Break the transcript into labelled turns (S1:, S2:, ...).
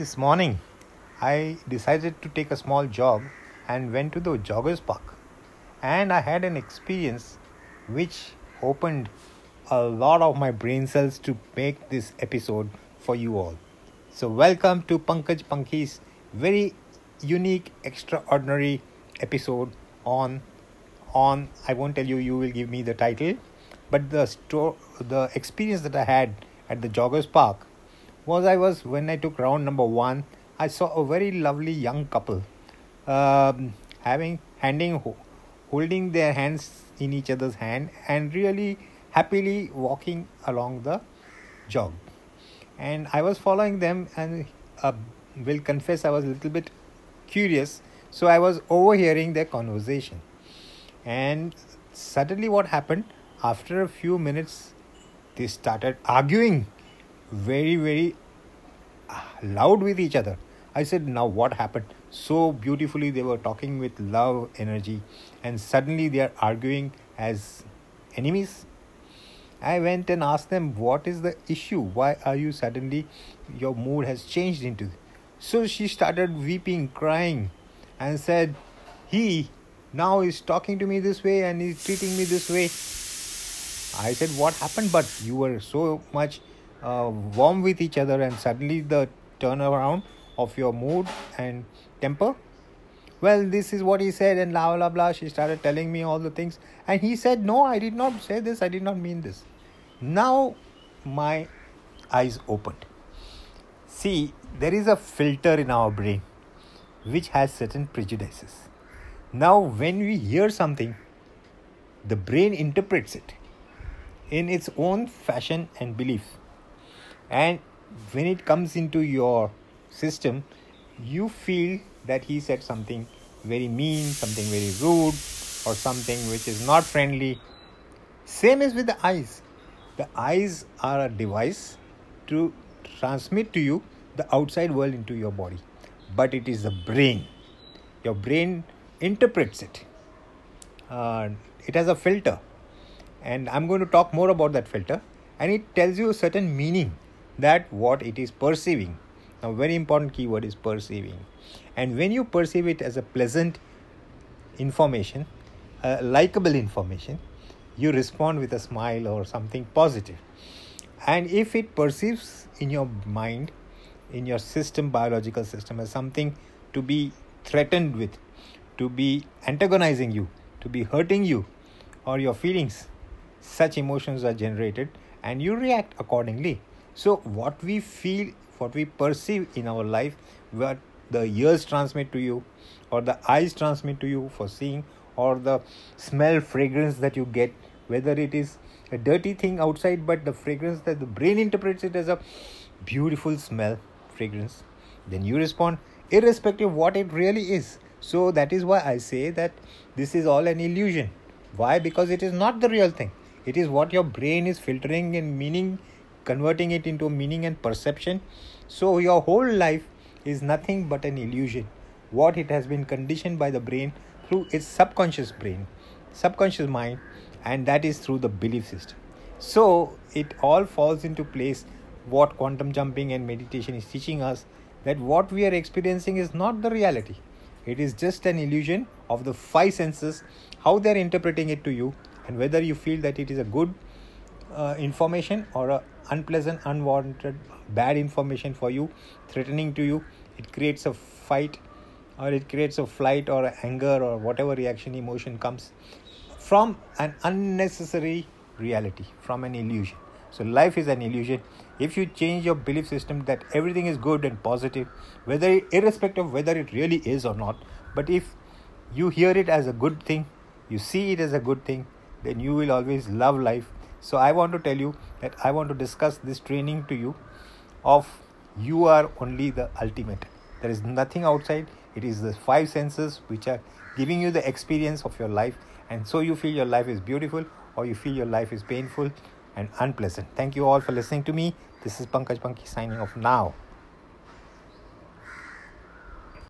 S1: This morning, I decided to take a small jog and went to the joggers park. And I had an experience which opened a lot of my brain cells to make this episode for you all. So, welcome to Pankaj Panki's very unique, extraordinary episode on on I won't tell you you will give me the title, but the store the experience that I had at the joggers park was I was when I took round number one, I saw a very lovely young couple um, having handing holding their hands in each other's hand and really happily walking along the jog. And I was following them and uh, will confess I was a little bit curious, so I was overhearing their conversation. And suddenly, what happened? After a few minutes, they started arguing very, very uh, loud with each other. I said, Now what happened? So beautifully, they were talking with love, energy, and suddenly they are arguing as enemies. I went and asked them, What is the issue? Why are you suddenly, your mood has changed into. So she started weeping, crying, and said, He now is talking to me this way and he's treating me this way. I said, What happened? But you were so much uh, warm with each other and suddenly the turnaround of your mood and temper. Well this is what he said and blah blah blah. She started telling me all the things. And he said no i did not say this. I did not mean this. Now my eyes opened. See there is a filter in our brain which has certain prejudices. Now when we hear something the brain interprets it in its own fashion and belief and when it comes into your system you feel that he said something very mean something very rude or something which is not friendly. Same is with the eyes. The eyes are a device to transmit to you the outside world into your body. But it is the brain. Your brain interprets it. Uh, it has a filter. And i'm going to talk more about that filter. And it tells you a certain meaning that what it is perceiving. Now very important keyword is perceiving. And when you perceive it as a pleasant information uh, likable information you respond with a smile or something positive. And if it perceives in your mind in your system biological system as something to be threatened with to be antagonizing you to be hurting you or your feelings such emotions are generated and you react accordingly so, what we feel, what we perceive in our life, what the ears transmit to you, or the eyes transmit to you for seeing, or the smell, fragrance that you get, whether it is a dirty thing outside, but the fragrance that the brain interprets it as a beautiful smell, fragrance, then you respond irrespective of what it really is. So, that is why I say that this is all an illusion. Why? Because it is not the real thing. It is what your brain is filtering and meaning converting it into meaning and perception. So, your whole life is nothing but an illusion. What it has been conditioned by the brain through its subconscious brain, subconscious mind, and that is through the belief system. So, it all falls into place what quantum jumping and meditation is teaching us that what we are experiencing is not the reality. It is just an illusion of the five senses, how they are interpreting it to you, and whether you feel that it is a good uh, information or a unpleasant unwanted bad information for you threatening to you it creates a fight or it creates a flight or anger or whatever reaction emotion comes from an unnecessary reality from an illusion. So life is an illusion. If you change your belief system that everything is good and positive whether irrespective of whether it really is or not but if you hear it as a good thing you see it as a good thing then you will always love life so i want to tell you that i want to discuss this training to you of you are only the ultimate. There is nothing outside. It is the five senses which are giving you the experience of your life. And so you feel your life is beautiful or you feel your life is painful and unpleasant. Thank you all for listening to me. This is pankaj panki signing off now